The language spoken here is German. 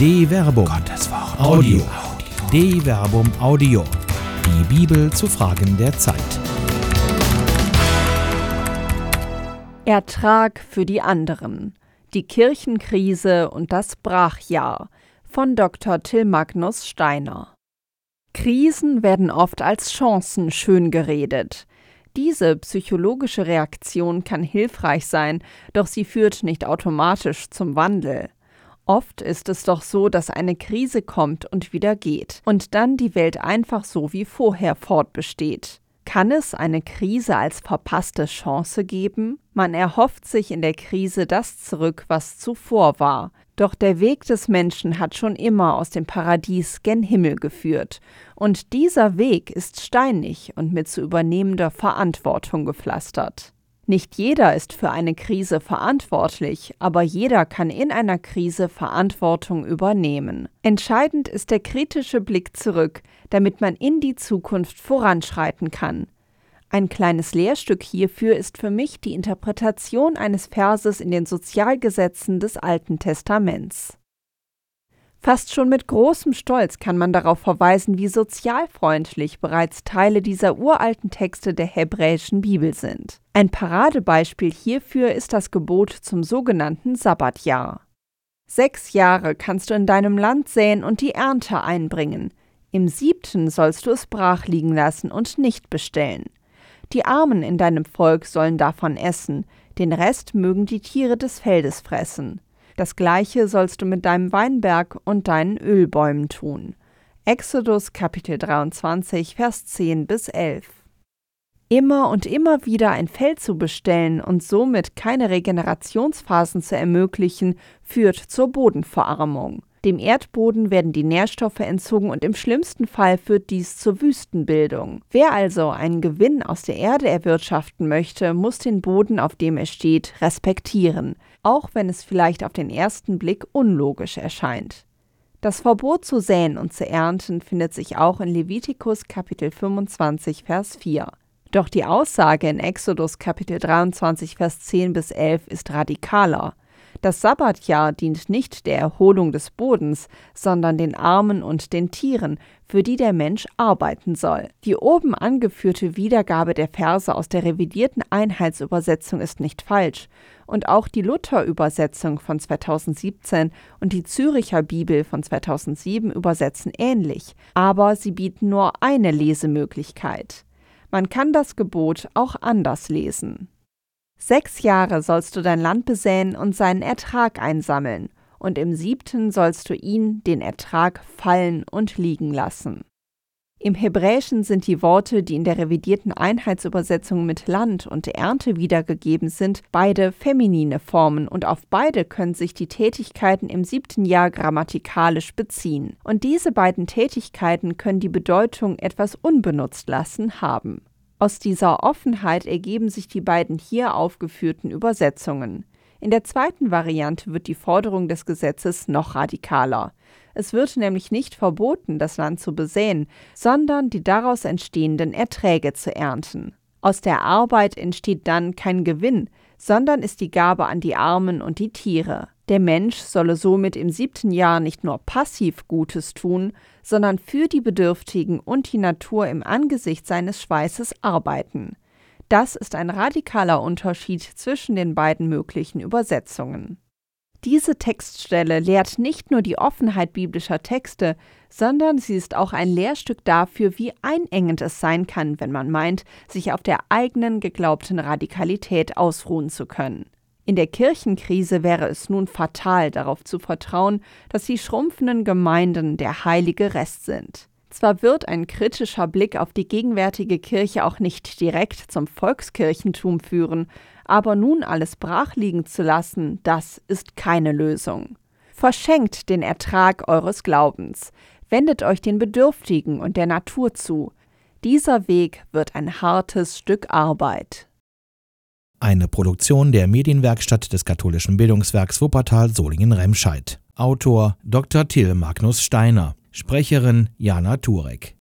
De Verbum. Gottes Wort. Audio. De Verbum Audio. Die Bibel zu Fragen der Zeit. Ertrag für die anderen. Die Kirchenkrise und das Brachjahr von Dr. Till Magnus Steiner. Krisen werden oft als Chancen schön geredet. Diese psychologische Reaktion kann hilfreich sein, doch sie führt nicht automatisch zum Wandel. Oft ist es doch so, dass eine Krise kommt und wieder geht und dann die Welt einfach so wie vorher fortbesteht. Kann es eine Krise als verpasste Chance geben? Man erhofft sich in der Krise das zurück, was zuvor war. Doch der Weg des Menschen hat schon immer aus dem Paradies gen Himmel geführt, und dieser Weg ist steinig und mit zu übernehmender Verantwortung gepflastert. Nicht jeder ist für eine Krise verantwortlich, aber jeder kann in einer Krise Verantwortung übernehmen. Entscheidend ist der kritische Blick zurück, damit man in die Zukunft voranschreiten kann. Ein kleines Lehrstück hierfür ist für mich die Interpretation eines Verses in den Sozialgesetzen des Alten Testaments. Fast schon mit großem Stolz kann man darauf verweisen, wie sozialfreundlich bereits Teile dieser uralten Texte der hebräischen Bibel sind. Ein Paradebeispiel hierfür ist das Gebot zum sogenannten Sabbatjahr. Sechs Jahre kannst du in deinem Land säen und die Ernte einbringen. Im siebten sollst du es brach liegen lassen und nicht bestellen. Die Armen in deinem Volk sollen davon essen, den Rest mögen die Tiere des Feldes fressen. Das gleiche sollst du mit deinem Weinberg und deinen Ölbäumen tun. Exodus Kapitel 23, Vers 10 bis 11. Immer und immer wieder ein Feld zu bestellen und somit keine Regenerationsphasen zu ermöglichen, führt zur Bodenverarmung. Dem Erdboden werden die Nährstoffe entzogen und im schlimmsten Fall führt dies zur Wüstenbildung. Wer also einen Gewinn aus der Erde erwirtschaften möchte, muss den Boden, auf dem er steht, respektieren, auch wenn es vielleicht auf den ersten Blick unlogisch erscheint. Das Verbot zu säen und zu ernten findet sich auch in Levitikus Kapitel 25 Vers 4. Doch die Aussage in Exodus Kapitel 23 Vers 10 bis 11 ist radikaler. Das Sabbatjahr dient nicht der Erholung des Bodens, sondern den Armen und den Tieren, für die der Mensch arbeiten soll. Die oben angeführte Wiedergabe der Verse aus der revidierten Einheitsübersetzung ist nicht falsch, und auch die Luther-Übersetzung von 2017 und die Züricher Bibel von 2007 übersetzen ähnlich, aber sie bieten nur eine Lesemöglichkeit. Man kann das Gebot auch anders lesen. Sechs Jahre sollst du dein Land besäen und seinen Ertrag einsammeln, und im siebten sollst du ihn, den Ertrag, fallen und liegen lassen. Im Hebräischen sind die Worte, die in der revidierten Einheitsübersetzung mit Land und Ernte wiedergegeben sind, beide feminine Formen und auf beide können sich die Tätigkeiten im siebten Jahr grammatikalisch beziehen. Und diese beiden Tätigkeiten können die Bedeutung etwas unbenutzt lassen haben. Aus dieser Offenheit ergeben sich die beiden hier aufgeführten Übersetzungen. In der zweiten Variante wird die Forderung des Gesetzes noch radikaler. Es wird nämlich nicht verboten, das Land zu besäen, sondern die daraus entstehenden Erträge zu ernten. Aus der Arbeit entsteht dann kein Gewinn, sondern ist die Gabe an die Armen und die Tiere. Der Mensch solle somit im siebten Jahr nicht nur passiv Gutes tun, sondern für die Bedürftigen und die Natur im Angesicht seines Schweißes arbeiten. Das ist ein radikaler Unterschied zwischen den beiden möglichen Übersetzungen. Diese Textstelle lehrt nicht nur die Offenheit biblischer Texte, sondern sie ist auch ein Lehrstück dafür, wie einengend es sein kann, wenn man meint, sich auf der eigenen geglaubten Radikalität ausruhen zu können. In der Kirchenkrise wäre es nun fatal, darauf zu vertrauen, dass die schrumpfenden Gemeinden der heilige Rest sind. Zwar wird ein kritischer Blick auf die gegenwärtige Kirche auch nicht direkt zum Volkskirchentum führen, aber nun alles brachliegen zu lassen, das ist keine Lösung. Verschenkt den Ertrag eures Glaubens, wendet euch den Bedürftigen und der Natur zu. Dieser Weg wird ein hartes Stück Arbeit. Eine Produktion der Medienwerkstatt des katholischen Bildungswerks Wuppertal Solingen-Remscheid. Autor Dr. Till Magnus Steiner. Sprecherin Jana Turek.